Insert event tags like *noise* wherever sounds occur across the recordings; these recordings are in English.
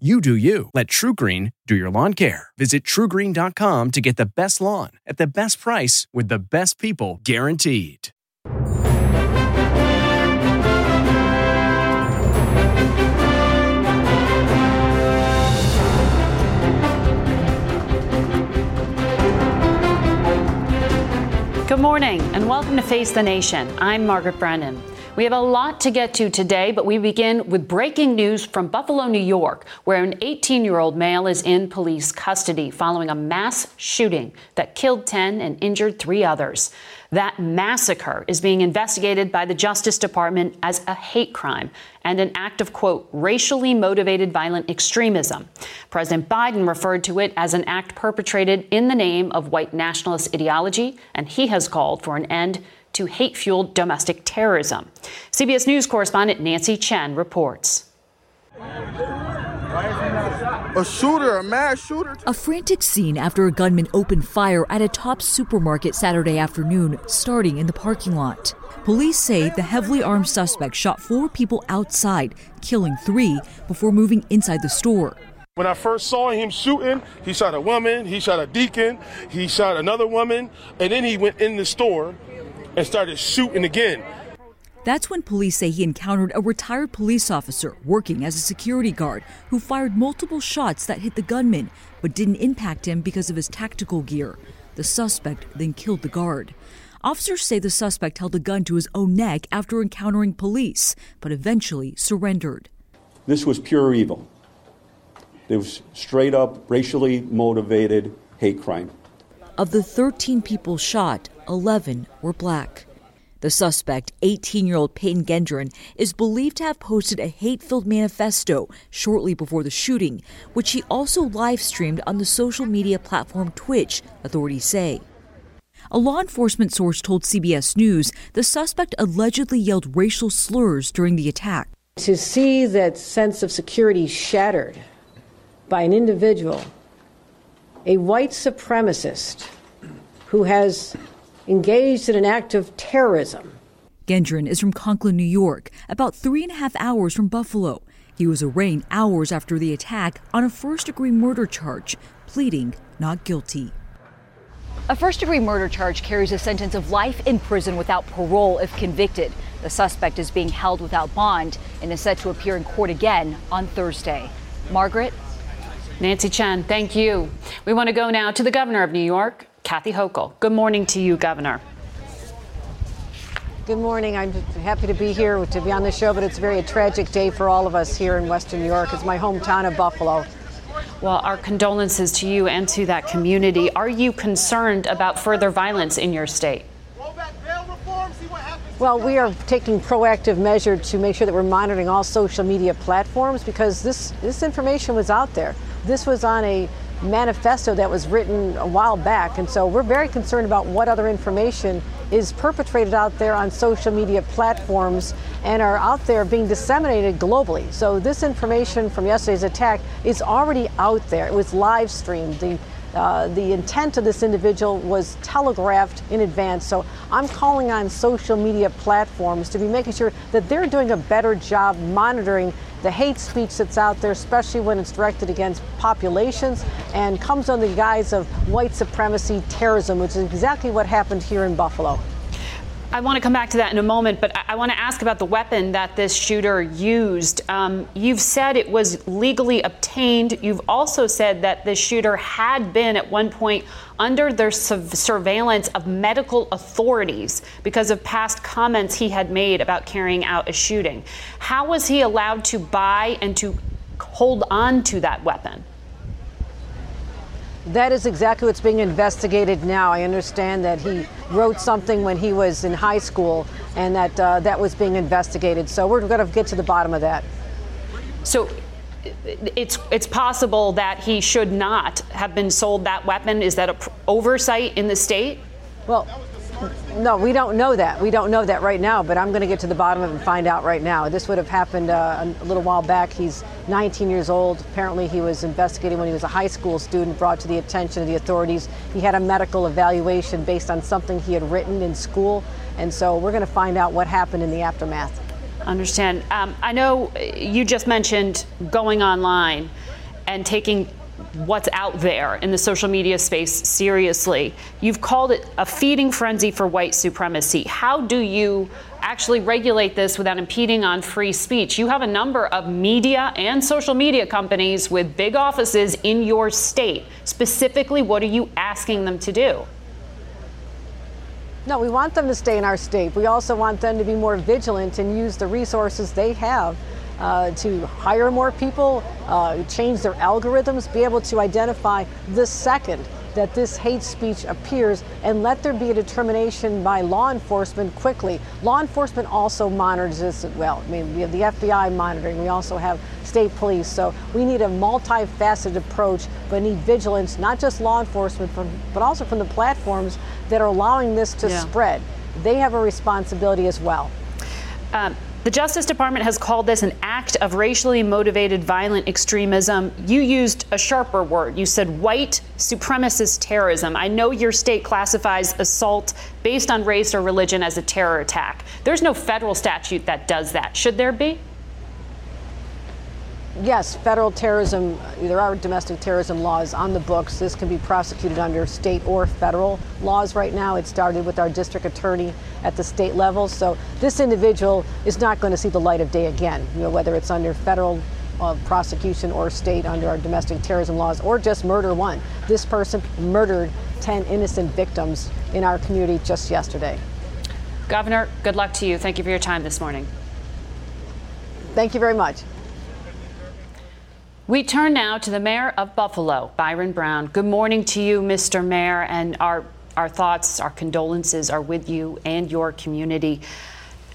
You do you. Let TruGreen do your lawn care. Visit trugreen.com to get the best lawn at the best price with the best people guaranteed. Good morning and welcome to Face the Nation. I'm Margaret Brennan. We have a lot to get to today, but we begin with breaking news from Buffalo, New York, where an 18 year old male is in police custody following a mass shooting that killed 10 and injured three others. That massacre is being investigated by the Justice Department as a hate crime and an act of, quote, racially motivated violent extremism. President Biden referred to it as an act perpetrated in the name of white nationalist ideology, and he has called for an end to hate fueled domestic terrorism. CBS News correspondent Nancy Chen reports. A shooter, a mass shooter. A frantic scene after a gunman opened fire at a top supermarket Saturday afternoon, starting in the parking lot. Police say the heavily armed suspect shot four people outside, killing three before moving inside the store. When I first saw him shooting, he shot a woman, he shot a deacon, he shot another woman, and then he went in the store and started shooting again. That's when police say he encountered a retired police officer working as a security guard who fired multiple shots that hit the gunman but didn't impact him because of his tactical gear. The suspect then killed the guard. Officers say the suspect held a gun to his own neck after encountering police, but eventually surrendered. This was pure evil. It was straight up racially motivated hate crime. Of the 13 people shot, 11 were black. The suspect, 18 year old Peyton Gendron, is believed to have posted a hate filled manifesto shortly before the shooting, which he also live streamed on the social media platform Twitch, authorities say. A law enforcement source told CBS News the suspect allegedly yelled racial slurs during the attack. To see that sense of security shattered by an individual, a white supremacist who has engaged in an act of terrorism. Gendron is from Conklin, New York, about three and a half hours from Buffalo. He was arraigned hours after the attack on a first degree murder charge, pleading not guilty. A first degree murder charge carries a sentence of life in prison without parole if convicted. The suspect is being held without bond and is set to appear in court again on Thursday. Margaret? Nancy Chen, thank you. We want to go now to the governor of New York, Kathy Hochul. Good morning to you, Governor. Good morning. I'm happy to be here to be on the show, but it's a very tragic day for all of us here in Western New York. It's my hometown of Buffalo. Well, our condolences to you and to that community. Are you concerned about further violence in your state? Well, we are taking proactive measures to make sure that we're monitoring all social media platforms because this, this information was out there. This was on a manifesto that was written a while back. And so we're very concerned about what other information is perpetrated out there on social media platforms and are out there being disseminated globally. So this information from yesterday's attack is already out there. It was live streamed. The uh, the intent of this individual was telegraphed in advance. So I'm calling on social media platforms to be making sure that they're doing a better job monitoring the hate speech that's out there, especially when it's directed against populations and comes under the guise of white supremacy terrorism, which is exactly what happened here in Buffalo. I want to come back to that in a moment, but I, want to ask about the weapon that this shooter used. Um, you've said it was legally obtained. You've also said that the shooter had been at one point under the surveillance of medical authorities because of past comments he had made about carrying out a shooting. How was he allowed to buy and to hold on to that weapon? That is exactly what's being investigated now. I understand that he wrote something when he was in high school and that uh, that was being investigated. So we're going to get to the bottom of that. So it's it's possible that he should not have been sold that weapon. Is that an oversight in the state? Well, no, we don't know that. We don't know that right now, but I'm going to get to the bottom of it and find out right now. This would have happened uh, a little while back. He's 19 years old. Apparently, he was investigated when he was a high school student, brought to the attention of the authorities. He had a medical evaluation based on something he had written in school, and so we're going to find out what happened in the aftermath. Understand. Um, I know you just mentioned going online and taking what's out there in the social media space seriously. You've called it a feeding frenzy for white supremacy. How do you actually regulate this without impeding on free speech? You have a number of media and social media companies with big offices in your state. Specifically, what are you asking them to do? No, we want them to stay in our state. We also want them to be more vigilant and use the resources they have uh, to hire more people, uh, change their algorithms, be able to identify the second that this hate speech appears and let there be a determination by law enforcement quickly. Law enforcement also monitors this as well. I mean, we have the FBI monitoring, we also have state police. So we need a multifaceted approach, but need vigilance, not just law enforcement, but also from the platforms that are allowing this to yeah. spread. They have a responsibility as well. Um, the Justice Department has called this an act of racially motivated violent extremism. You used a sharper word. You said white supremacist terrorism. I know your state classifies assault based on race or religion as a terror attack. There's no federal statute that does that. Should there be? Yes, federal terrorism, there are domestic terrorism laws on the books. This can be prosecuted under state or federal laws right now. It started with our district attorney at the state level. So this individual is not going to see the light of day again, you know, whether it's under federal uh, prosecution or state under our domestic terrorism laws or just murder one. This person murdered 10 innocent victims in our community just yesterday. Governor, good luck to you. Thank you for your time this morning. Thank you very much. We turn now to the mayor of Buffalo, Byron Brown. Good morning to you, Mr. Mayor, and our, our thoughts, our condolences are with you and your community.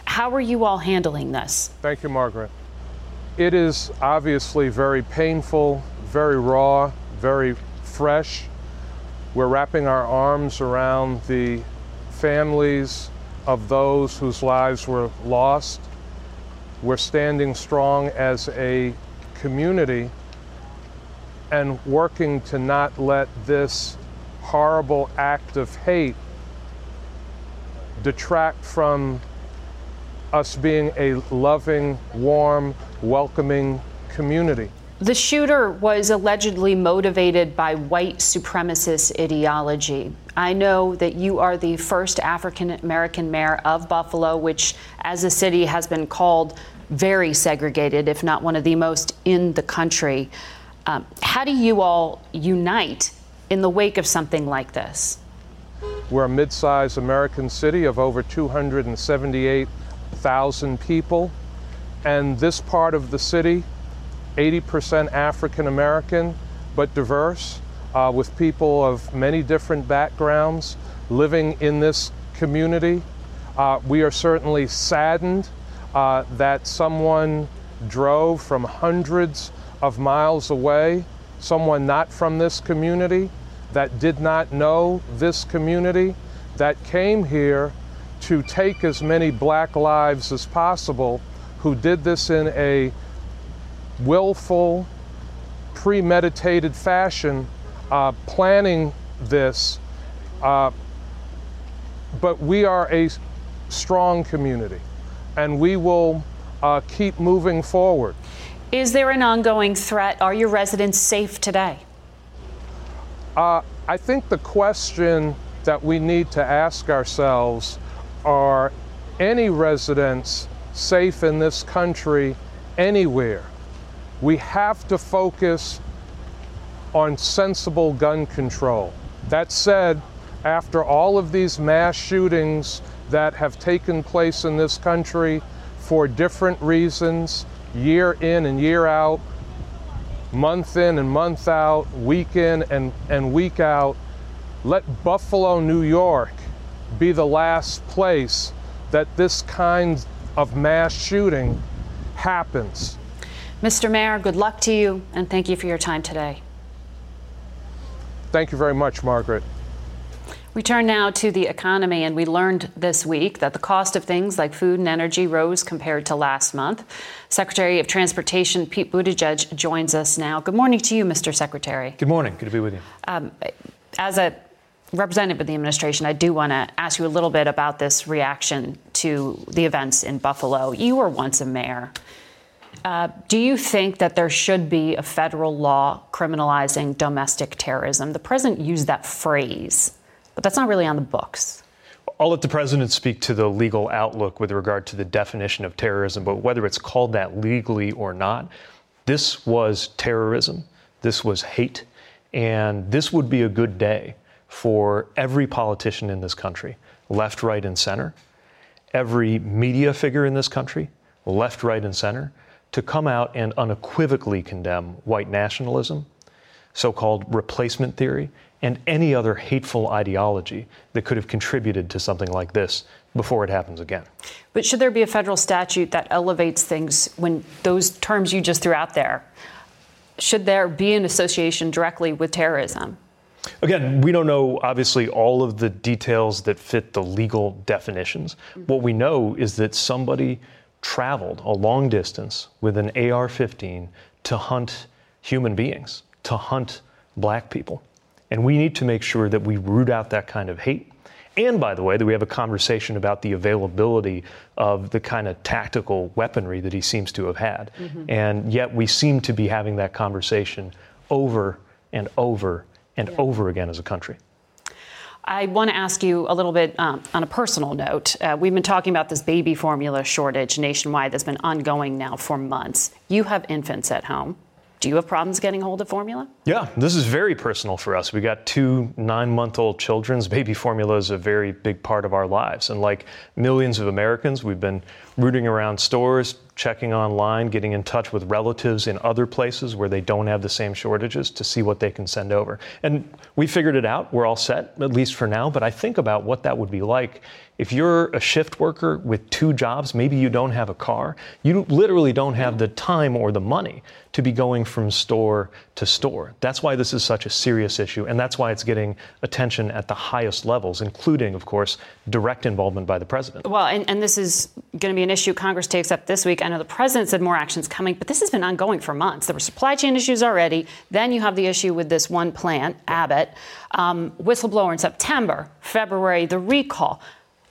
How are you all handling this? Thank you, Margaret. It is obviously very painful, very raw, very fresh. We're wrapping our arms around the families of those whose lives were lost. We're standing strong as a community and working to not let this horrible act of hate detract from us being a loving, warm, welcoming community. The shooter was allegedly motivated by white supremacist ideology. I know that you are the first African American mayor of Buffalo, which, as a city, has been called very segregated, if not one of the most in the country. Um, how do you all unite in the wake of something like this? We're a mid sized American city of over 278,000 people. And this part of the city, 80% African American, but diverse, uh, with people of many different backgrounds living in this community. Uh, we are certainly saddened uh, that someone drove from hundreds of miles away, someone not from this community, that did not know this community, that came here to take as many black lives as possible, who did this in a willful, premeditated fashion, uh, planning this. Uh, but we are a strong community, and we will uh, keep moving forward. Is there an ongoing threat? Are your residents safe today? Uh, I think the question that we need to ask ourselves are any residents safe in this country anywhere? We have to focus on sensible gun control. That said, after all of these mass shootings that have taken place in this country for different reasons, year in and year out, month in and month out, week in and, and week out. Let Buffalo, New York be the last place that this kind of mass shooting happens. Mr. Mayor, good luck to you, and thank you for your time today. Thank you very much, Margaret. We turn now to the economy, and we learned this week that the cost of things like food and energy rose compared to last month. Secretary of Transportation Pete Buttigieg joins us now. Good morning to you, Mr. Secretary. Good morning. Good to be with you. Um, as a representative of the administration, I do want to ask you a little bit about this reaction to the events in Buffalo. You were once a mayor. Uh, do you think that there should be a federal law criminalizing domestic terrorism? The president used that phrase, but that's not really on the books. I'll let the president speak to the legal outlook with regard to the definition of terrorism, but whether it's called that legally or not, this was terrorism, this was hate, and this would be a good day for every politician in this country, left, right, and center, every media figure in this country, left, right, and center, to come out and unequivocally condemn white nationalism, so called replacement theory, and any other hateful ideology that could have contributed to something like this before it happens again. But should there be a federal statute that elevates things when those terms you just threw out there? Should there be an association directly with terrorism? Again, we don't know, obviously, all of the details that fit the legal definitions. Mm-hmm. What we know is that somebody traveled a long distance with an AR 15 to hunt human beings, to hunt black people. And we need to make sure that we root out that kind of hate. And by the way, that we have a conversation about the availability of the kind of tactical weaponry that he seems to have had. Mm-hmm. And yet we seem to be having that conversation over and over and yeah. over again as a country. I want to ask you a little bit um, on a personal note. Uh, we've been talking about this baby formula shortage nationwide that's been ongoing now for months. You have infants at home. Do you have problems getting hold of formula? Yeah, this is very personal for us. We got two nine month old children's. Baby formula is a very big part of our lives. And like millions of Americans, we've been rooting around stores, checking online, getting in touch with relatives in other places where they don't have the same shortages to see what they can send over. And we figured it out. We're all set, at least for now. But I think about what that would be like if you're a shift worker with two jobs, maybe you don't have a car, you literally don't have the time or the money to be going from store to store. That's why this is such a serious issue, and that's why it's getting attention at the highest levels, including, of course, direct involvement by the president. Well, and, and this is going to be an issue Congress takes up this week. I know the president said more actions coming, but this has been ongoing for months. There were supply chain issues already. Then you have the issue with this one plant, Abbott, um, whistleblower in September, February, the recall.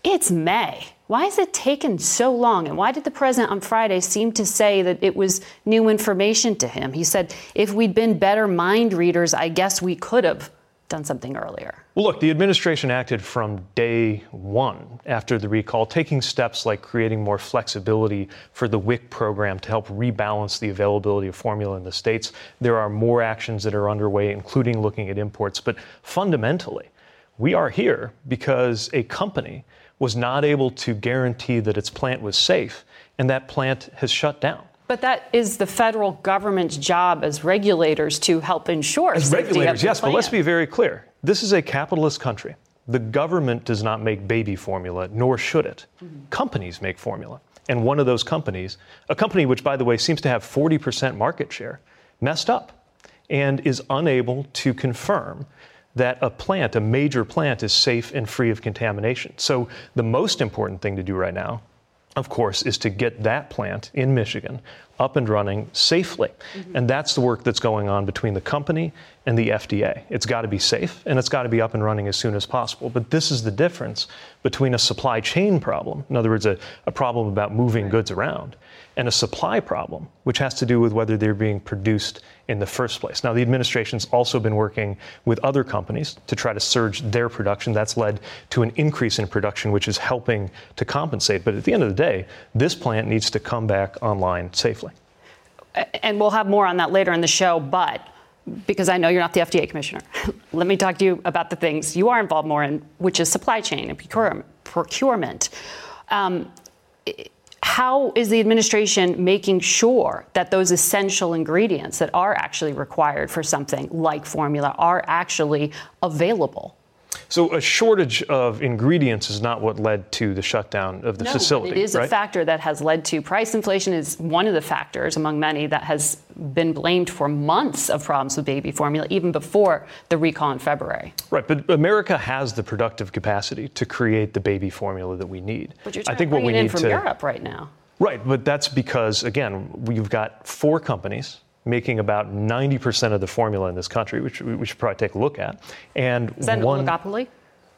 It's May. Why has it taken so long? And why did the president on Friday seem to say that it was new information to him? He said, if we'd been better mind readers, I guess we could have done something earlier. Well, look, the administration acted from day one after the recall, taking steps like creating more flexibility for the WIC program to help rebalance the availability of formula in the states. There are more actions that are underway, including looking at imports. But fundamentally, we are here because a company was not able to guarantee that its plant was safe, and that plant has shut down. But that is the federal government's job as regulators to help ensure as regulators. yes, but let's be very clear. This is a capitalist country. The government does not make baby formula, nor should it. Mm-hmm. Companies make formula. And one of those companies, a company which, by the way, seems to have 40% market share, messed up and is unable to confirm that a plant, a major plant, is safe and free of contamination. So the most important thing to do right now, of course, is to get that plant in Michigan up and running safely. Mm-hmm. And that's the work that's going on between the company and the FDA. It's got to be safe and it's got to be up and running as soon as possible. But this is the difference between a supply chain problem, in other words, a, a problem about moving right. goods around, and a supply problem, which has to do with whether they're being produced in the first place. Now, the administration's also been working with other companies to try to surge their production. That's led to an increase in production, which is helping to compensate. But at the end of the day, this plant needs to come back online safely. And we'll have more on that later in the show, but because I know you're not the FDA commissioner, *laughs* let me talk to you about the things you are involved more in, which is supply chain and procurement. Um, how is the administration making sure that those essential ingredients that are actually required for something like formula are actually available? So a shortage of ingredients is not what led to the shutdown of the no, facility. It is right? a factor that has led to price inflation is one of the factors among many that has been blamed for months of problems with baby formula even before the recall in February. Right, but America has the productive capacity to create the baby formula that we need. But you're trying I think to bring what we it in need from to, Europe right now. Right, but that's because again, we've got four companies making about 90% of the formula in this country, which we should probably take a look at. And Is that one, an oligopoly?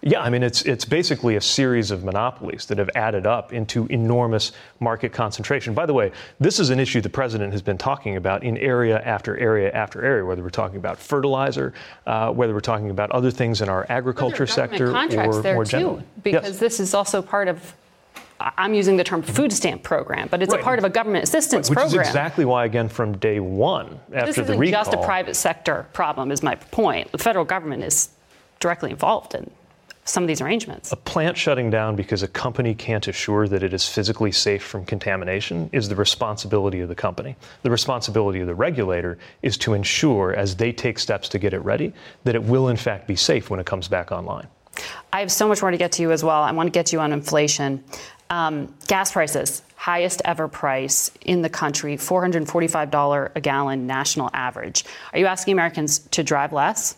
Yeah, I mean it's it's basically a series of monopolies that have added up into enormous market concentration. By the way, this is an issue the president has been talking about in area after area after area. Whether we're talking about fertilizer, uh, whether we're talking about other things in our agriculture sector, or more too, generally. because Yes. this is also part of. I'm using the term food stamp program, but it's Right. a part of a government assistance Which program. is exactly why, again, from day one after this the isn't recall, just a private sector problem, is my point. The federal government is directly involved in some of these arrangements. A plant shutting down because a company can't assure that it is physically safe from contamination is the responsibility of the company. The responsibility of the regulator is to ensure, as they take steps to get it ready, that it will in fact be safe when it comes back online. I have so much more to get to you as well. I want to get to you on inflation. Um, gas prices, highest ever price in the country, $445 a gallon national average. Are you asking Americans to drive less?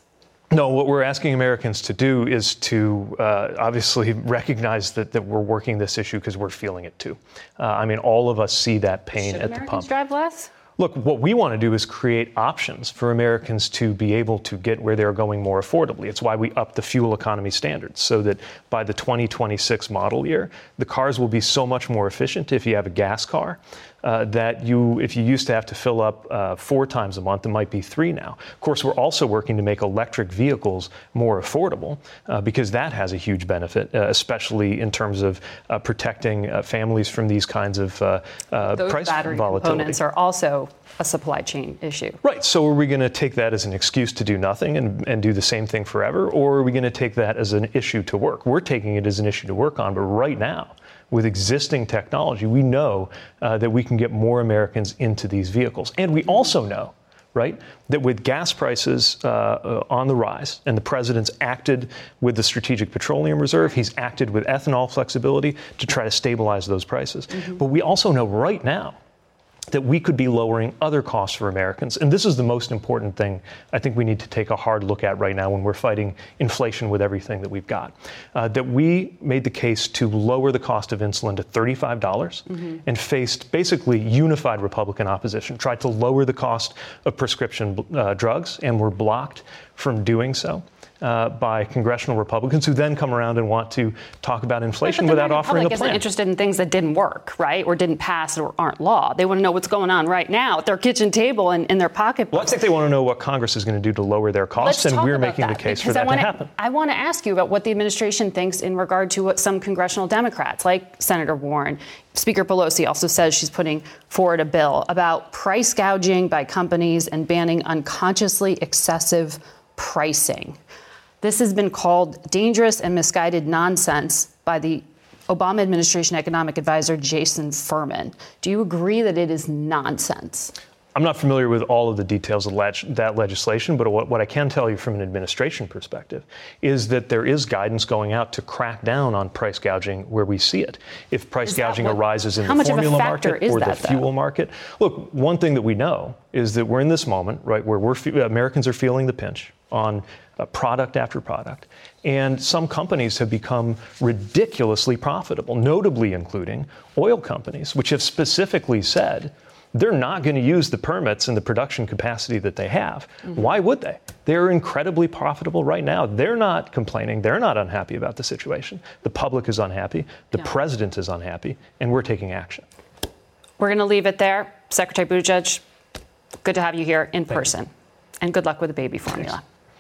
No, what we're asking Americans to do is to uh, obviously recognize that, that we're working this issue because we're feeling it too. Uh, I mean, all of us see that pain Should at Americans the pump. drive less? Look, what we want to do is create options for Americans to be able to get where they're going more affordably. It's why we up the fuel economy standards so that by the 2026 model year, the cars will be so much more efficient if you have a gas car. Uh, that you, if you used to have to fill up uh, four times a month, it might be three now. Of course, we're also working to make electric vehicles more affordable uh, because that has a huge benefit, uh, especially in terms of uh, protecting uh, families from these kinds of uh, uh, Those price battery volatility. components are also a supply chain issue. Right. So are we going to take that as an excuse to do nothing and, and do the same thing forever? Or are we going to take that as an issue to work? We're taking it as an issue to work on, but right now, with existing technology, we know uh, that we can get more Americans into these vehicles. And we also know, right, that with gas prices uh, uh, on the rise, and the president's acted with the Strategic Petroleum Reserve, he's acted with ethanol flexibility to try to stabilize those prices. But we also know right now that we could be lowering other costs for Americans. And this is the most important thing I think we need to take a hard look at right now when we're fighting inflation with everything that we've got. Uh, that we made the case to lower the cost of insulin to $35 and faced basically unified Republican opposition, tried to lower the cost of prescription uh, drugs, and were blocked from doing so. Uh, by congressional Republicans who then come around and want to talk about inflation the without offering a plan. isn't interested in things that didn't work, right, or didn't pass or aren't law. They want to know what's going on right now at their kitchen table and in their pocketbook. Well, I think they want to know what Congress is going to do to lower their costs, Let's and we're making the case for that I wanna, to happen. I want to ask you about what the administration thinks in regard to what some congressional Democrats, like Senator Warren, Speaker Pelosi also says she's putting forward a bill about price gouging by companies and banning unconsciously excessive pricing. This has been called dangerous and misguided nonsense by the Obama administration economic advisor Jason Furman. Do you agree that it is nonsense? I'm not familiar with all of the details of that legislation, but what, I can tell you from an administration perspective is that there is guidance going out to crack down on price gouging where we see it. If price gouging what- arises in the much of a formula market or the that, though? fuel market, look, one thing that we know is that we're in this moment, right, where we're fe- Americans are feeling the pinch on uh, product after product. And some companies have become ridiculously profitable, notably including oil companies, which have specifically said they're not going to use the permits and the production capacity that they have. Why would they? They're incredibly profitable right now. They're not complaining. They're not unhappy about the situation. The public is unhappy. The president is unhappy. And we're taking action. We're going to leave it there. Secretary Buttigieg, good to have you here in person. And good luck with the baby formula. Face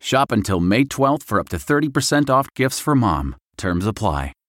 Shop until May 12th for up to 30% off gifts for mom. Terms apply.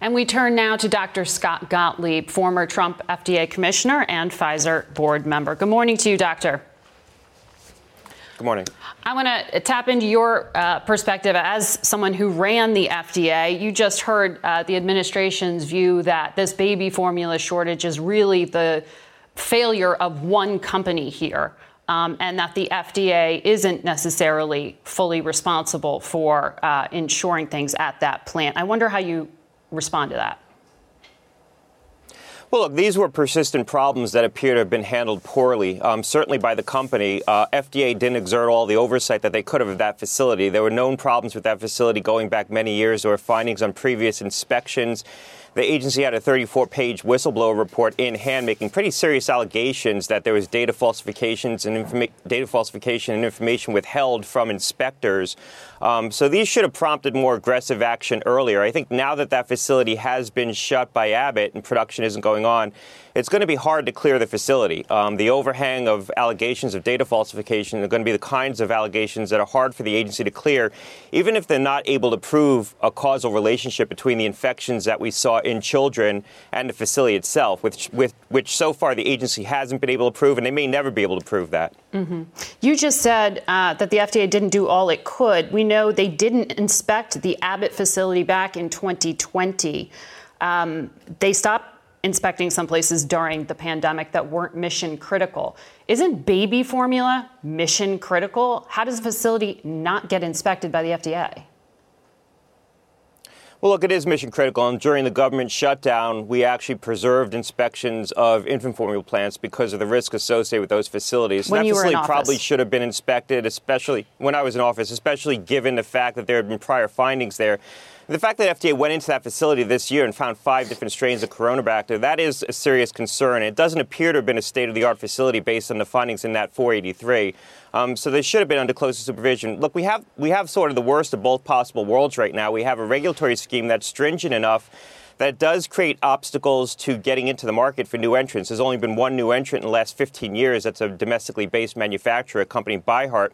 And we turn now to Dr. Scott Gottlieb, former Trump FDA commissioner and Pfizer board member. Good morning to you, doctor. Good morning. I want to tap into your uh, perspective as someone who ran the FDA. You just heard uh, the administration's view that this baby formula shortage is really the failure of one company here. Um, and that the FDA isn't necessarily fully responsible for uh, ensuring things at that plant. I wonder how you respond to that. Well, look, these were persistent problems that appear to have been handled poorly, um, certainly by the company. Uh, FDA didn't exert all the oversight that they could have of that facility. There were known problems with that facility going back many years. There were findings on previous inspections. The agency had a 34 page whistleblower report in hand making pretty serious allegations that there was data falsifications and informa- data falsification and information withheld from inspectors. Um, so these should have prompted more aggressive action earlier. I think now that that facility has been shut by Abbott and production isn't going on, it's going to be hard to clear the facility. Um, the overhang of allegations of data falsification are going to be the kinds of allegations that are hard for the agency to clear, even if they're not able to prove a causal relationship between the infections that we saw in children and the facility itself, which, with, which so far the agency hasn't been able to prove, and they may never be able to prove that. Mm-hmm. You just said uh, that the FDA didn't do all it could. We know they didn't inspect the Abbott facility back in 2020. Um, they stopped inspecting some places during the pandemic that weren't mission critical. Isn't baby formula mission critical? How does a facility not get inspected by the FDA? Well, look, it is mission critical. And during the government shutdown, we actually preserved inspections of infant formula plants because of the risk associated with those facilities. When that you facility were in probably office. should have been inspected, especially when I was in office, especially given the fact that there had been prior findings there. The fact that FDA went into that facility this year and found five different strains of Cronobacter, that is a serious concern. It doesn't appear to have been a state of the art facility based on the findings in that 483. Um, so they should have been under closer supervision. Look, we have, we have sort of the worst of both possible worlds right now. We have a regulatory scheme that's stringent enough that does create obstacles to getting into the market for new entrants. There's only been one new entrant in the last 15 years. That's a domestically based manufacturer, a company ByHeart.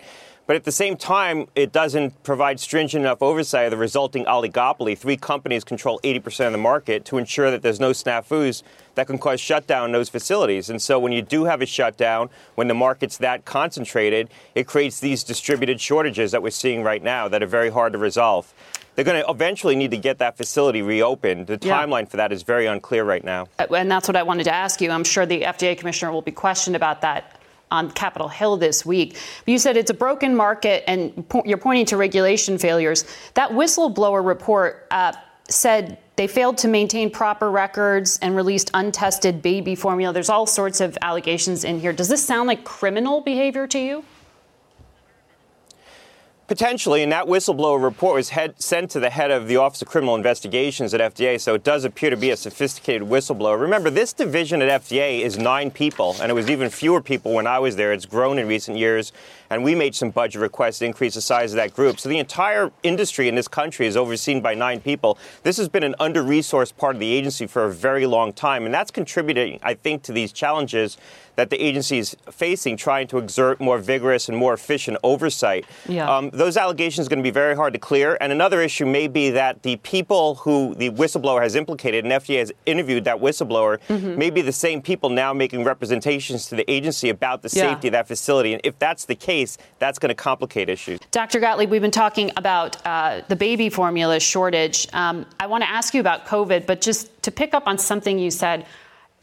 But at the same time, it doesn't provide stringent enough oversight of the resulting oligopoly. Three companies control 80% of the market to ensure that there's no snafus that can cause shutdown in those facilities. And so when you do have a shutdown, when the market's that concentrated, it creates these distributed shortages that we're seeing right now that are very hard to resolve. They're going to eventually need to get that facility reopened. The Yeah. timeline for that is very unclear right now. Uh, And that's what I wanted to ask you. I'm sure the FDA commissioner will be questioned about that on Capitol Hill this week. But you said it's a broken market, and po- you're pointing to regulation failures. That whistleblower report uh, said they failed to maintain proper records and released untested baby formula. There's all sorts of allegations in here. Does this sound like criminal behavior to you? Potentially, and that whistleblower report was head, sent to the head of the Office of Criminal Investigations at FDA, so it does appear to be a sophisticated whistleblower. Remember, this division at FDA is nine people, and it was even fewer people when I was there. It's grown in recent years, and we made some budget requests to increase the size of that group. So the entire industry in this country is overseen by nine people. This has been an under resourced part of the agency for a very long time, and that's contributing, I think, to these challenges that the agency is facing, trying to exert more vigorous and more efficient oversight. Yeah. Um, those allegations are going to be very hard to clear. And another issue may be that the people who the whistleblower has implicated, and FDA has interviewed that whistleblower, Mhm. may be the same people now making representations to the agency about the Yeah. safety of that facility. And if that's the case, that's going to complicate issues. Dr. Gottlieb, we've been talking about uh, the baby formula shortage. Um, I want to ask you about COVID, but just to pick up on something you said,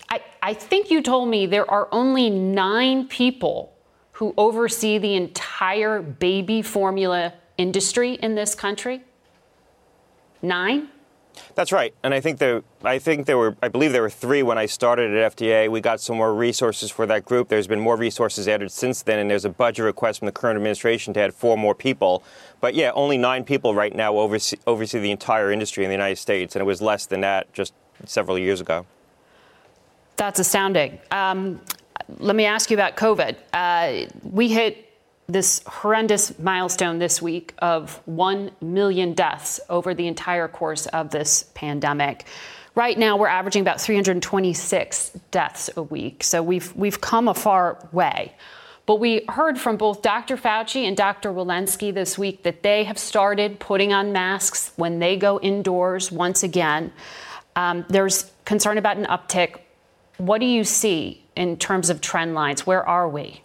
I, I think you told me there are only nine people who oversee the entire baby formula industry in this country? Nine? That's right, and I think there, I think there were, I believe there were three when I started at FDA. We got some more resources for that group. There's been more resources added since then, and there's a budget request from the current administration to add four more people. But yeah, only nine people right now oversee, oversee the entire industry in the United States, and it was less than that just several years ago. That's astounding. Um, let me ask you about COVID. Uh, we hit this horrendous milestone this week of 1 million deaths over the entire course of this pandemic. Right now, we're averaging about 326 deaths a week. So we've, we've come a far way. But we heard from both Dr. Fauci and Dr. Walensky this week that they have started putting on masks when they go indoors once again. Um, there's concern about an uptick. What do you see in terms of trend lines? Where are we?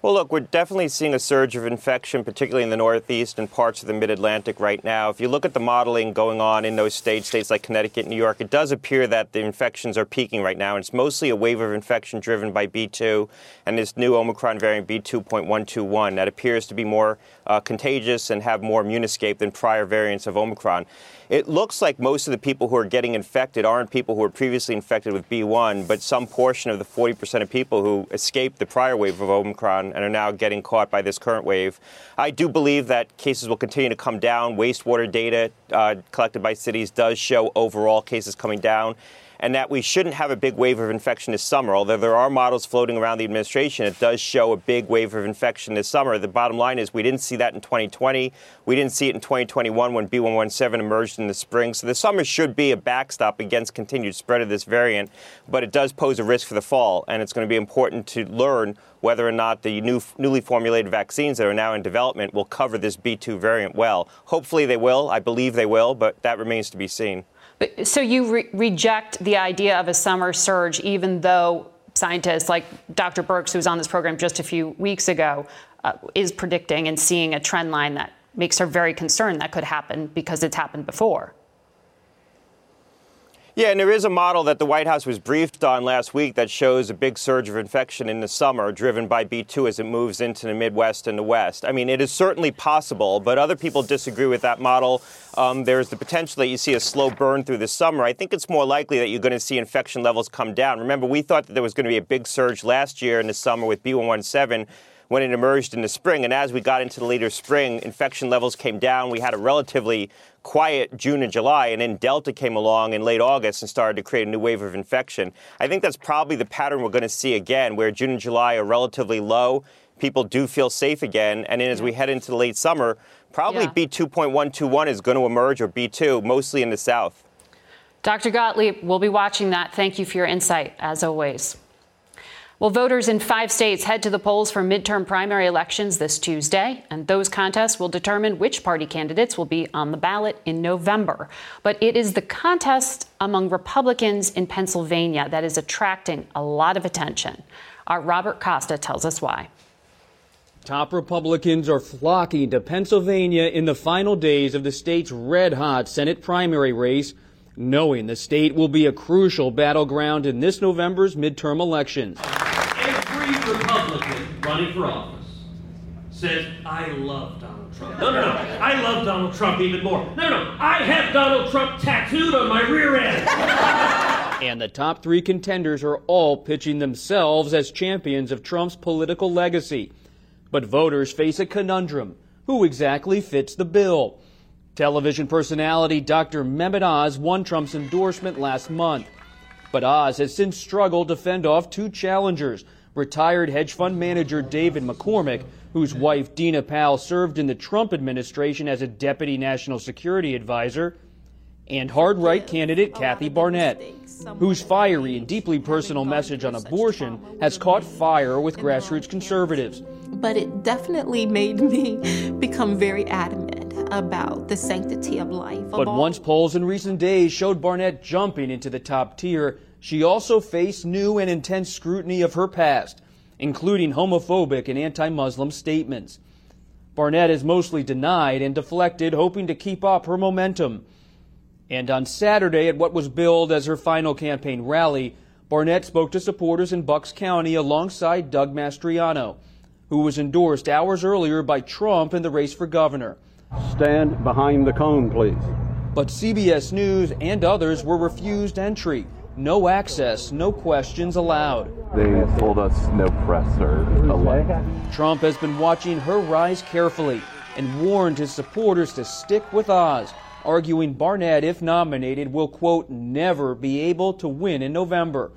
Well, look, we're definitely seeing a surge of infection, particularly in the Northeast and parts of the Mid Atlantic right now. If you look at the modeling going on in those states, states like Connecticut, New York, it does appear that the infections are peaking right now. And it's mostly a wave of infection driven by B2 and this new Omicron variant B2.121 that appears to be more uh, contagious and have more immune escape than prior variants of Omicron. It looks like most of the people who are getting infected aren't people who were previously infected with B1, but some portion of the 40% of people who escaped the prior wave of Omicron and are now getting caught by this current wave. I do believe that cases will continue to come down. Wastewater data uh, collected by cities does show overall cases coming down and that we shouldn't have a big wave of infection this summer. Although there are models floating around the administration, it does show a big wave of infection this summer. The bottom line is we didn't see that in 2020. We didn't see it in 2021 when B117 emerged in the spring. So the summer should be a backstop against continued spread of this variant, but it does pose a risk for the fall, and it's going to be important to learn whether or not the new, newly formulated vaccines that are now in development will cover this B2 variant well. Hopefully they will. I believe they will, but that remains to be seen. So you re- reject the idea of a summer surge, even though scientists like Dr. Birx, who was on this program just a few weeks ago, uh, is predicting and seeing a trend line that makes her very concerned that could happen because it's happened before. Yeah, and there is a model that the White House was briefed on last week that shows a big surge of infection in the summer driven by B2 as it moves into the Midwest and the West. I mean, it is certainly possible, but other people disagree with that model. Um, there's the potential that you see a slow burn through the summer. I think it's more likely that you're going to see infection levels come down. Remember, we thought that there was going to be a big surge last year in the summer with B117 when it emerged in the spring. And as we got into the later spring, infection levels came down. We had a relatively quiet June and July, and then Delta came along in late August and started to create a new wave of infection. I think that's probably the pattern we're going to see again, where June and July are relatively low. People do feel safe again. And then as we head into the late summer, probably yeah. B2.121 is going to emerge, or B2, mostly in the South. Dr. Gottlieb, we'll be watching that. Thank you for your insight, as always. Well, voters in five states head to the polls for midterm primary elections this Tuesday, and those contests will determine which party candidates will be on the ballot in November. But it is the contest among Republicans in Pennsylvania that is attracting a lot of attention. Our Robert Costa tells us why. Top Republicans are flocking to Pennsylvania in the final days of the state's red hot Senate primary race, knowing the state will be a crucial battleground in this November's midterm elections every Republican running for office says, I love Donald Trump. No, no, no. I love Donald Trump even more. No, no, no, I have Donald Trump tattooed on my rear end. *laughs* and the top three contenders are all pitching themselves as champions of Trump's political legacy. But voters face a conundrum. Who exactly fits the bill? Television personality Dr. Mehmet Oz won Trump's endorsement last month. But Oz has since struggled to fend off two challengers retired hedge fund manager David McCormick, whose wife Dina Powell served in the Trump administration as a deputy national security advisor, and hard right candidate Kathy Barnette, whose fiery and deeply personal message on abortion has caught fire with grassroots conservatives. But it definitely made me become very adamant about the sanctity of life. But once polls in recent days showed Barnette jumping into the top tier, she also faced new and intense scrutiny of her past, including homophobic and anti Muslim statements. Barnette is mostly denied and deflected, hoping to keep up her momentum. And on Saturday, at what was billed as her final campaign rally, Barnette spoke to supporters in Bucks County alongside Doug Mastriano. who was endorsed hours earlier by Trump in the race for governor. Stand behind the cone, please. But CBS News and others were refused entry. No access, no questions allowed. They told us no press or allowed. Trump has been watching her rise carefully and warned his supporters to stick with Oz, arguing Barnette, if nominated, will, quote, never be able to win in November.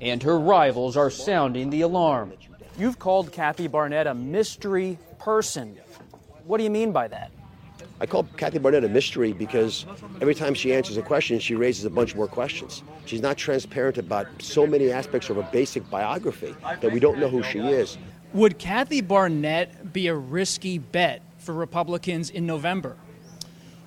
And her rivals are sounding the alarm. You've called Kathy Barnette a mystery person. What do you mean by that? I call Kathy Barnette a mystery because every time she answers a question, she raises a bunch more questions. She's not transparent about so many aspects of her basic biography that we don't know who she is. Would Kathy Barnette be a risky bet for Republicans in November?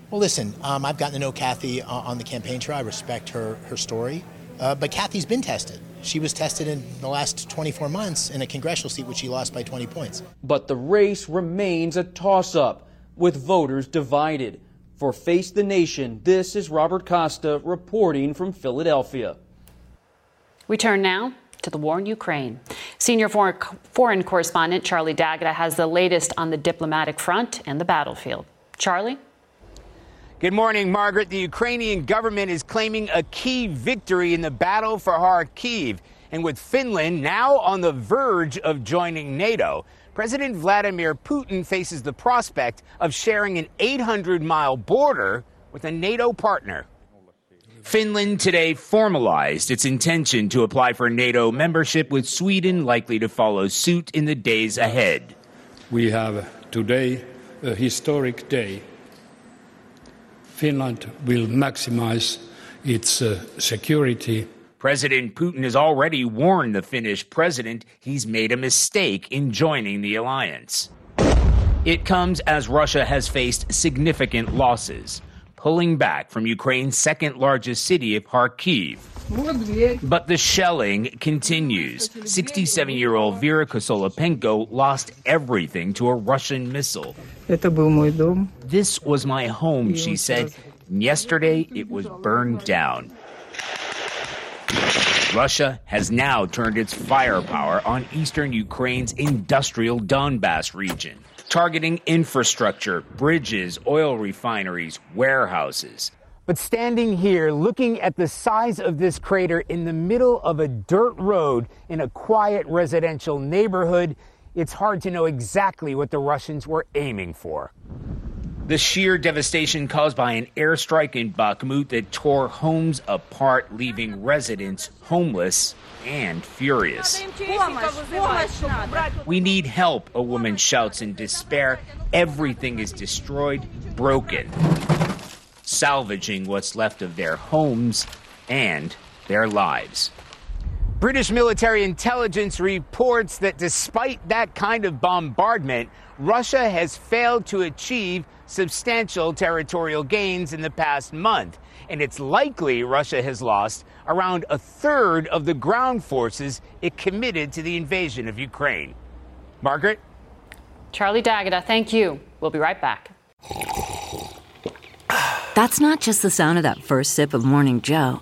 Well, listen, um, I've gotten to know Kathy uh, on the campaign trail. I respect her, her story. Uh, but Kathy's been tested. She was tested in the last 24 months in a congressional seat, which she lost by 20 points. But the race remains a toss up, with voters divided. For Face the Nation, this is Robert Costa reporting from Philadelphia. We turn now to the war in Ukraine. Senior foreign correspondent Charlie D'Agata has the latest on the diplomatic front and the battlefield. Charlie? Good morning, Margaret. The Ukrainian government is claiming a key victory in the battle for Kharkiv. And with Finland now on the verge of joining NATO, President Vladimir Putin faces the prospect of sharing an 800 mile border with a NATO partner. Finland today formalized its intention to apply for NATO membership, with Sweden likely to follow suit in the days ahead. We have today a historic day Finland will maximize its uh, security. President Putin has already warned the Finnish president he's made a mistake in joining the alliance. It comes as Russia has faced significant losses, pulling back from Ukraine's second largest city of Kharkiv. But the shelling continues. 67 year old Vera Kosolapenko lost everything to a Russian missile. This was my home, she said. Yesterday, it was burned down. Russia has now turned its firepower on eastern Ukraine's industrial Donbass region, targeting infrastructure, bridges, oil refineries, warehouses. But standing here, looking at the size of this crater in the middle of a dirt road in a quiet residential neighborhood, it's hard to know exactly what the Russians were aiming for. The sheer devastation caused by an airstrike in Bakhmut that tore homes apart, leaving residents homeless and furious. We need help, a woman shouts in despair. Everything is destroyed, broken. Salvaging what's left of their homes and their lives. British military intelligence reports that despite that kind of bombardment, Russia has failed to achieve substantial territorial gains in the past month. And it's likely Russia has lost around a third of the ground forces it committed to the invasion of Ukraine. Margaret? Charlie D'Agata, thank you. We'll be right back. That's not just the sound of that first sip of Morning Joe.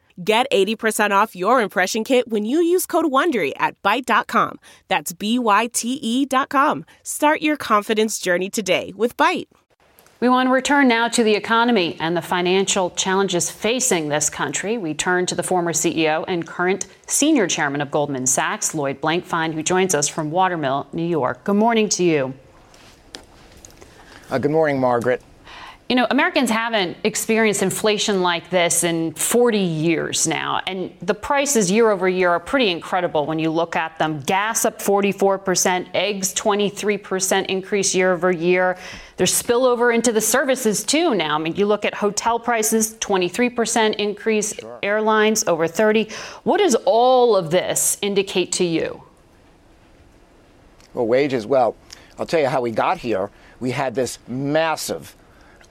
Get 80% off your impression kit when you use code WONDERY at Byte.com. That's B-Y-T-E dot com. Start your confidence journey today with Byte. We want to return now to the economy and the financial challenges facing this country. We turn to the former CEO and current senior chairman of Goldman Sachs, Lloyd Blankfein, who joins us from Watermill, New York. Good morning to you. Uh, good morning, Margaret. You know, Americans haven't experienced inflation like this in 40 years now. And the prices year over year are pretty incredible when you look at them. Gas up 44%, eggs 23% increase year over year. There's spillover into the services too now. I mean, you look at hotel prices, 23% increase, sure. airlines over 30. What does all of this indicate to you? Well, wages, well, I'll tell you how we got here. We had this massive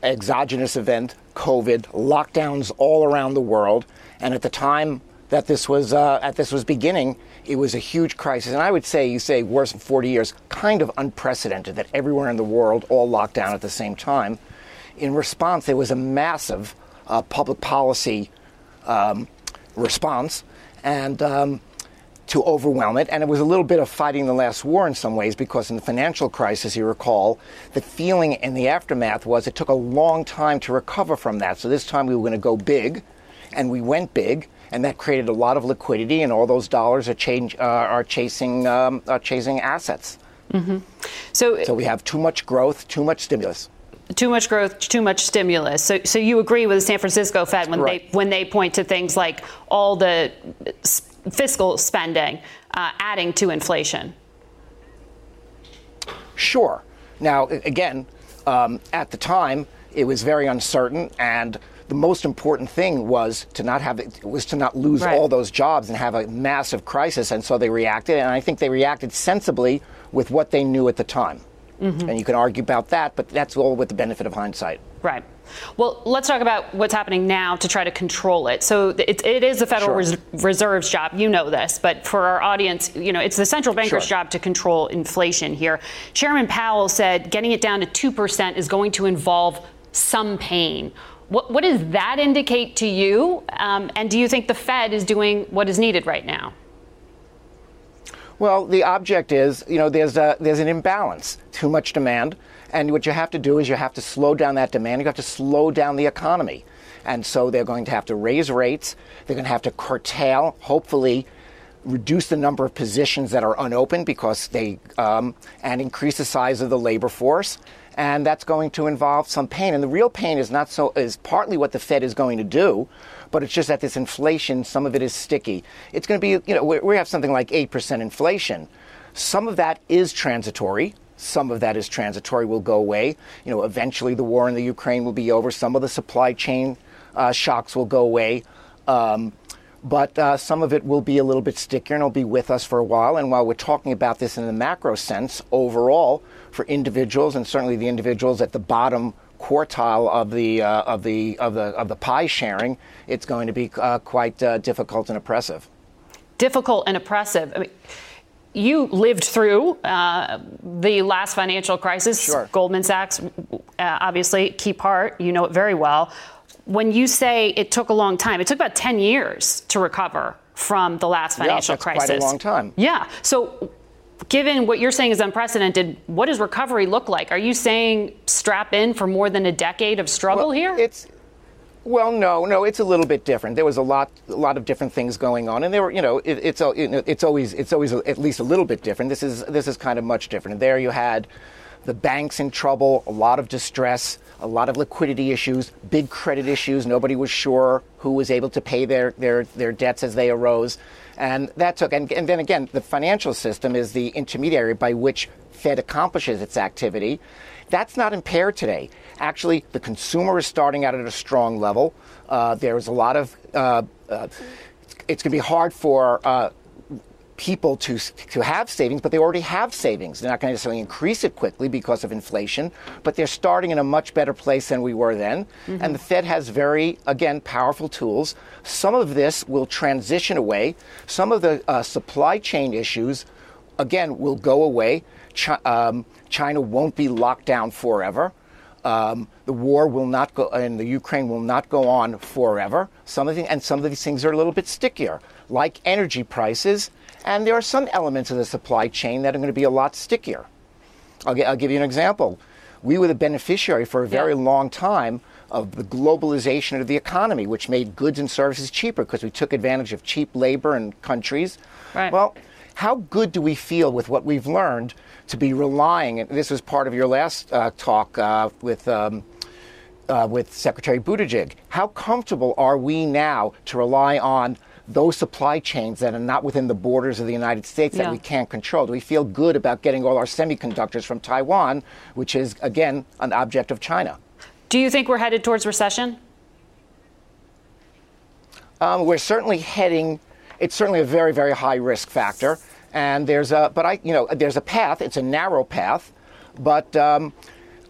exogenous event, COVID, lockdowns all around the world, and at the time that this was uh, at this was beginning, it was a huge crisis. And I would say, you say worse than 40 years, kind of unprecedented that everywhere in the world all locked down at the same time. In response, there was a massive uh, public policy um, response, and um, to overwhelm it. And it was a little bit of fighting the last war in some ways because in the financial crisis, you recall, the feeling in the aftermath was it took a long time to recover from that. So this time we were going to go big, and we went big. And that created a lot of liquidity, and all those dollars are, change, uh, are chasing um, are chasing assets. Mm-hmm. So, so we have too much growth, too much stimulus too much growth, too much stimulus. So, so you agree with the San Francisco Fed when right. they when they point to things like all the fiscal spending uh, adding to inflation? Sure. Now, again, um, at the time, it was very uncertain, and the most important thing was to not have it was to not lose right. all those jobs and have a massive crisis. And so they reacted, and I think they reacted sensibly with what they knew at the time. Mm-hmm. And you can argue about that, but that's all with the benefit of hindsight. Right. Well, let's talk about what's happening now to try to control it. So it, it is the Federal sure. Res- Reserve's job. You know this, but for our audience, you know, it's the central banker's sure. job to control inflation here. Chairman Powell said getting it down to 2% is going to involve some pain. What, what does that indicate to you? Um, and do you think the Fed is doing what is needed right now? Well, the object is, you know, there's a, there's an imbalance. Too much demand, and what you have to do is you have to slow down that demand. You have to slow down the economy. And so they're going to have to raise rates. They're going to have to curtail, hopefully, reduce the number of positions that are unopened because they, um, and increase the size of the labor force. And that's going to involve some pain. And the real pain is not so, is partly what the Fed is going to do, but it's just that this inflation, some of it is sticky. It's going to be, you know, we have something like 8% inflation. Some of that is transitory. Some of that is transitory, will go away. You know, eventually the war in the Ukraine will be over. Some of the supply chain uh, shocks will go away. Um, but uh, some of it will be a little bit stickier and it'll be with us for a while. And while we're talking about this in the macro sense, overall, for individuals and certainly the individuals at the bottom quartile of the uh, of the of the of the pie sharing, it's going to be uh, quite uh, difficult and oppressive. Difficult and oppressive. I mean, you lived through uh, the last financial crisis. Sure. Goldman Sachs, uh, obviously, key part. You know it very well. When you say it took a long time, it took about 10 years to recover from the last financial yeah, that's crisis. Quite a long time. Yeah. So, given what you're saying is unprecedented, what does recovery look like? Are you saying strap in for more than a decade of struggle well, here? It's well, no, no, it's a little bit different. There was a lot, a lot of different things going on, and there were, you know, it, it's, you know, it's always, it's always at least a little bit different. This is, this is kind of much different. And there you had the banks in trouble, a lot of distress, a lot of liquidity issues, big credit issues. Nobody was sure who was able to pay their, their, their debts as they arose, and that took. And, and then again, the financial system is the intermediary by which Fed accomplishes its activity. That's not impaired today. Actually, the consumer is starting out at a strong level. Uh, there's a lot of, uh, uh, it's going to be hard for uh, people to, to have savings, but they already have savings. They're not going to necessarily increase it quickly because of inflation, but they're starting in a much better place than we were then. Mm-hmm. And the Fed has very, again, powerful tools. Some of this will transition away. Some of the uh, supply chain issues, again, will go away. Ch- um, China won't be locked down forever. Um, the war will not go, and the Ukraine will not go on forever. Some of the, and some of these things are a little bit stickier, like energy prices. And there are some elements of the supply chain that are going to be a lot stickier. I'll, I'll give you an example. We were the beneficiary for a very yeah. long time of the globalization of the economy, which made goods and services cheaper because we took advantage of cheap labor in countries. Right. Well, how good do we feel with what we've learned to be relying, and this was part of your last uh, talk uh, with um, uh, with Secretary Buttigieg. How comfortable are we now to rely on those supply chains that are not within the borders of the United States that we can't control? Do we feel good about getting all our semiconductors from Taiwan, which is, again, an object of China? Do you think we're headed towards recession? Um, we're certainly heading. It's certainly a very, very high risk factor, and there's a. But I, you know, there's a path. It's a narrow path, but um,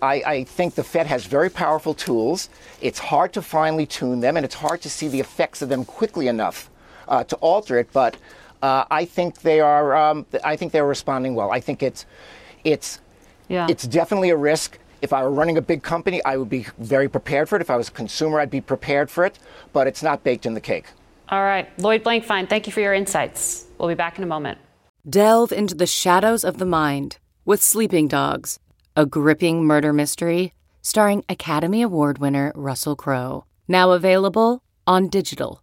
I, I think the Fed has very powerful tools. It's hard to finely tune them, and it's hard to see the effects of them quickly enough uh, to alter it. But uh, I think they are. Um, I think they're responding well. I think it's, it's, Yeah. it's definitely a risk. If I were running a big company, I would be very prepared for it. If I was a consumer, I'd be prepared for it. But it's not baked in the cake. All right. Lloyd Blankfein, thank you for your insights. We'll be back in a moment. Delve into the shadows of the mind with Sleeping Dogs, a gripping murder mystery starring Academy Award winner Russell Crowe. Now available on digital.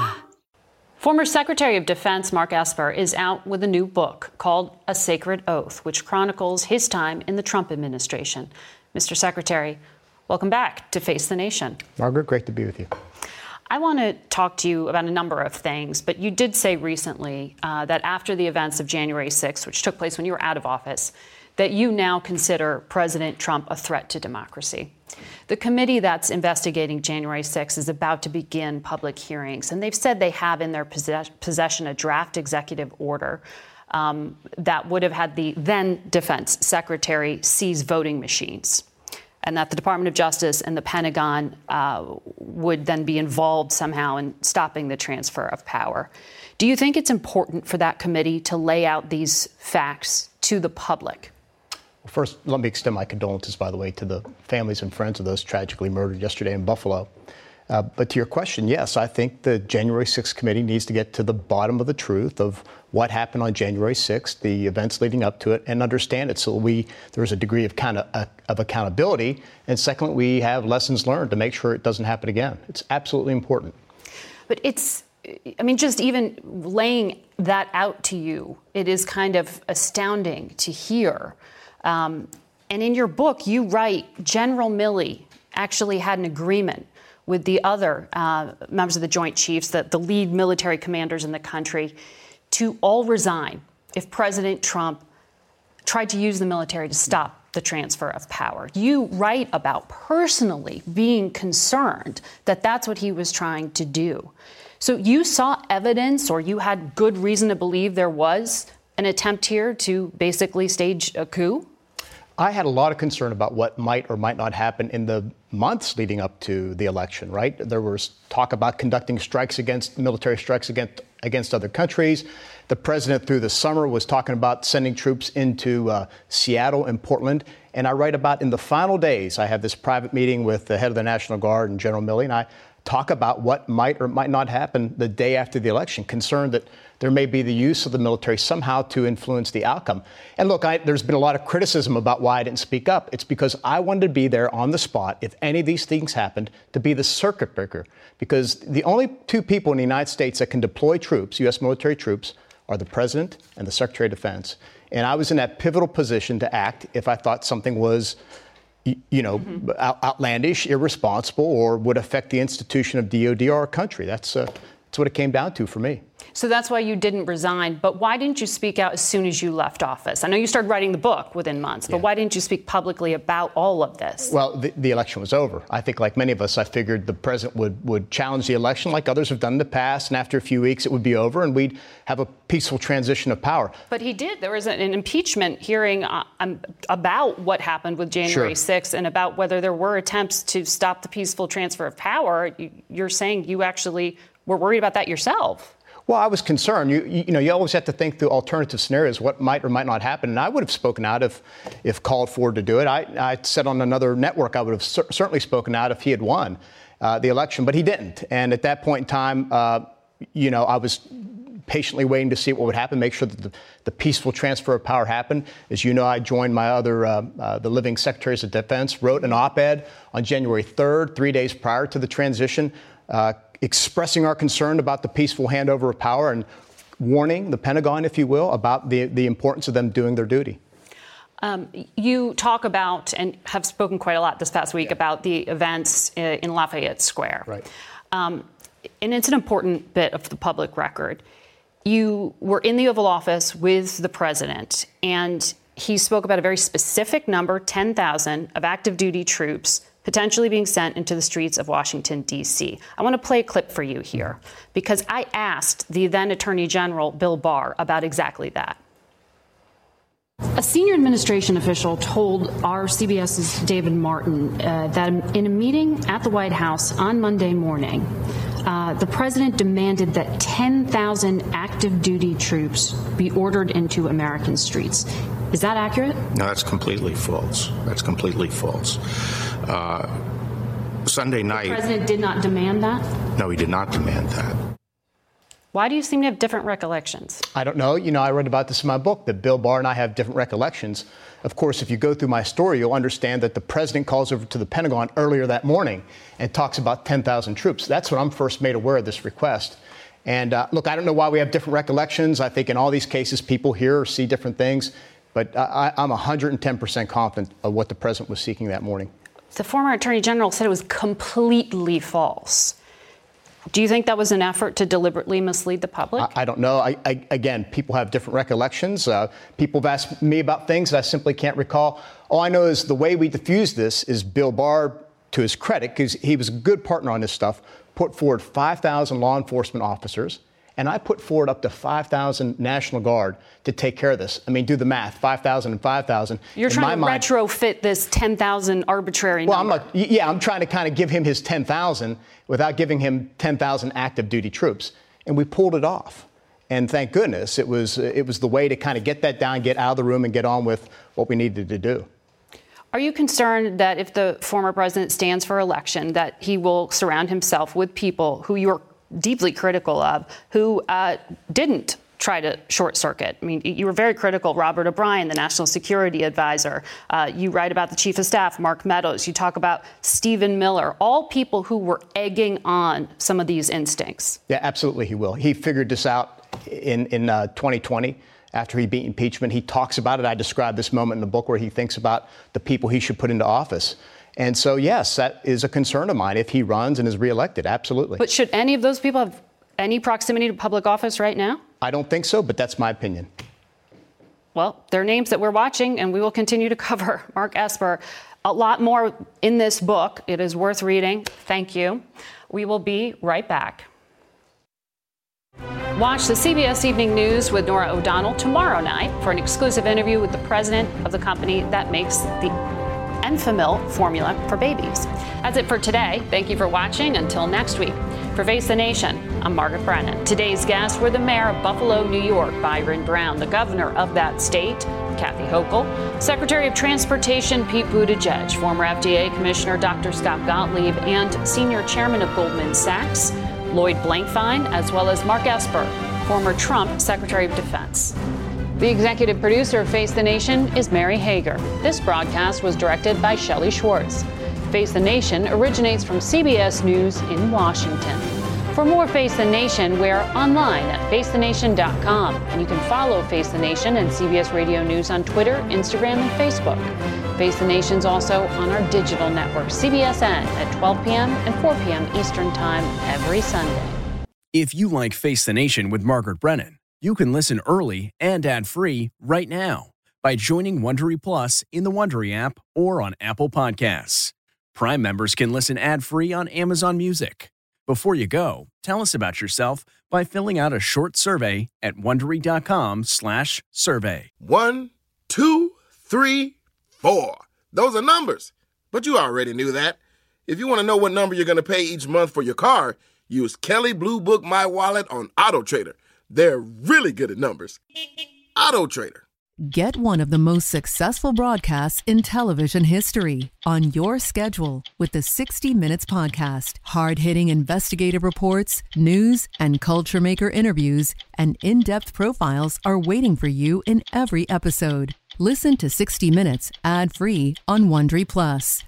Former Secretary of Defense Mark Esper is out with a new book called A Sacred Oath, which chronicles his time in the Trump administration. Mr. Secretary, welcome back to Face the Nation. Margaret, great to be with you. I want to talk to you about a number of things, but you did say recently uh, that after the events of January 6th, which took place when you were out of office, that you now consider President Trump a threat to democracy. The committee that's investigating January 6th is about to begin public hearings, and they've said they have in their possess- possession a draft executive order um, that would have had the then defense secretary seize voting machines and that the Department of Justice and the Pentagon uh, would then be involved somehow in stopping the transfer of power. Do you think it's important for that committee to lay out these facts to the public? Well, first, let me extend my condolences, by the way, to the families and friends of those tragically murdered yesterday in Buffalo. Uh, but to your question, yes, I think the January 6th committee needs to get to the bottom of the truth of what happened on January 6th, the events leading up to it, and understand it so we there's a degree of kind of, uh, of accountability. And secondly, we have lessons learned to make sure it doesn't happen again. It's absolutely important. But it's, I mean, just even laying that out to you, it is kind of astounding to hear. Um, and in your book, you write General Milley actually had an agreement with the other uh, members of the Joint Chiefs, the, the lead military commanders in the country, to all resign if President Trump tried to use the military to stop the transfer of power. You write about personally being concerned that that's what he was trying to do. So you saw evidence, or you had good reason to believe there was an attempt here to basically stage a coup? I had a lot of concern about what might or might not happen in the months leading up to the election, right? There was talk about conducting strikes against military strikes against against other countries. The president through the summer was talking about sending troops into uh, Seattle and Portland. And I write about in the final days, I have this private meeting with the head of the National Guard and General Milley, and I talk about what might or might not happen the day after the election, concerned that there may be the use of the military somehow to influence the outcome. And look, I, there's been a lot of criticism about why I didn't speak up. It's because I wanted to be there on the spot if any of these things happened to be the circuit breaker. Because the only two people in the United States that can deploy troops, U.S. military troops, are the president and the secretary of defense. And I was in that pivotal position to act if I thought something was you know, mm-hmm. outlandish, irresponsible, or would affect the institution of DOD or our country. That's uh, That's what it came down to for me. So that's why you didn't resign. But why didn't you speak out as soon as you left office? I know you started writing the book within months, but yeah. why didn't you speak publicly about all of this? Well, the, the, election was over. I think, like many of us, I figured the president would, would challenge the election like others have done in the past, and after a few weeks, it would be over, and we'd have a peaceful transition of power. But he did. There was an, impeachment hearing uh, um, about what happened with January sure. 6th and about whether there were attempts to stop the peaceful transfer of power. You're saying you actually were worried about that yourself. Well, I was concerned. You, you, know, you always have to think through alternative scenarios, what might or might not happen. And I would have spoken out if, if called for to do it. I, I said on another network I would have cer- certainly spoken out if he had won uh, the election, but he didn't. And at that point in time, uh, you know, I was patiently waiting to see what would happen, make sure that the, the peaceful transfer of power happened. As you know, I joined my other, uh, uh the living secretaries of defense, wrote an op-ed on January 3rd, three days prior to the transition uh, expressing our concern about the peaceful handover of power and warning the Pentagon, if you will, about the, the importance of them doing their duty. Um, you talk about and have spoken quite a lot this past week yeah. about the events in Lafayette Square. Right. Um, and it's an important bit of the public record. You were in the Oval Office with the president, and he spoke about a very specific number 10,000 of active duty troops potentially being sent into the streets of Washington, D.C. I want to play a clip for you here because I asked the then Attorney General, Bill Barr, about exactly that. A senior administration official told our CBS's David Martin uh, that in a meeting at the White House on Monday morning, uh, the president demanded that 10,000 active duty troops be ordered into American streets. Is that accurate? No, that's completely false. That's completely false. Uh, Sunday night. The president did not demand that? No, he did not demand that. Why do you seem to have different recollections? I don't know. You know, I read about this in my book that Bill Barr and I have different recollections. Of course, if you go through my story, you'll understand that the president calls over to the Pentagon earlier that morning and talks about 10,000 troops. That's when I'm first made aware of this request. And uh, look, I don't know why we have different recollections. I think in all these cases, people hear or see different things. But I, I'm 110% confident of what the president was seeking that morning. The former attorney general said it was completely false. Do you think that was an effort to deliberately mislead the public? I, I don't know. I, I, again, people have different recollections. Uh, people have asked me about things that I simply can't recall. All I know is the way we diffused this is Bill Barr, to his credit, because he was a good partner on this stuff, put forward 5,000 law enforcement officers and I put forward up to 5,000 National Guard to take care of this. I mean, do the math 5,000 and 5,000. You're In trying to mind, retrofit this 10,000 arbitrary well, number. I'm like, yeah, I'm trying to kind of give him his 10,000 without giving him 10,000 active duty troops. And we pulled it off. And thank goodness it was, it was the way to kind of get that down, get out of the room, and get on with what we needed to do. Are you concerned that if the former president stands for election, that he will surround himself with people who you're deeply critical of who uh, didn't try to short circuit. I mean, you were very critical, Robert O'Brien, the national security advisor. Uh, you write about the chief of staff, Mark Meadows. You talk about Stephen Miller, all people who were egging on some of these instincts. Yeah, absolutely, he will. He figured this out in, in uh, 2020 after he beat impeachment. He talks about it. I describe this moment in the book where he thinks about the people he should put into office. And so, yes, that is a concern of mine if he runs and is reelected. Absolutely. But should any of those people have any proximity to public office right now? I don't think so, but that's my opinion. Well, there are names that we're watching, and we will continue to cover. *laughs* Mark Esper, a lot more in this book. It is worth reading. Thank you. We will be right back. Watch the CBS Evening News with Norah O'Donnell tomorrow night for an exclusive interview with the president of the company that makes the Enfamil formula for babies. That's it for today. Thank you for watching. Until next week. For Face the Nation, I'm Margaret Brennan. Today's guests were the mayor of Buffalo, New York, Byron Brown, the governor of that state, Kathy Hochul, Secretary of Transportation Pete Buttigieg, former FDA Commissioner Dr. Scott Gottlieb, and Senior Chairman of Goldman Sachs, Lloyd Blankfein, as well as Mark Esper, former Trump Secretary of Defense. The executive producer of Face the Nation is Mary Hager. This broadcast was directed by Shelley Schwartz. Face the Nation originates from CBS News in Washington. For more Face the Nation, we're online at facethenation.com. And you can follow Face the Nation and CBS Radio News on Twitter, Instagram, and Facebook. Face the Nation's also on our digital network, CBSN, at 12 p.m. and 4 p.m. Eastern Time every Sunday. If you like Face the Nation with Margaret Brennan, you can listen early and ad-free right now by joining Wondery Plus in the Wondery app or on Apple Podcasts. Prime members can listen ad-free on Amazon Music. Before you go, tell us about yourself by filling out a short survey at wondery.com/survey. One, two, three, four. Those are numbers. But you already knew that. If you want to know what number you're going to pay each month for your car, use Kelley Blue Book My Wallet on Auto Trader. They're really good at numbers. Auto Trader. Get one of the most successful broadcasts in television history on your schedule with the 60 Minutes Podcast. Hard hitting investigative reports, news, and culture maker interviews, and in depth profiles are waiting for you in every episode. Listen to 60 Minutes ad free on Wondery Plus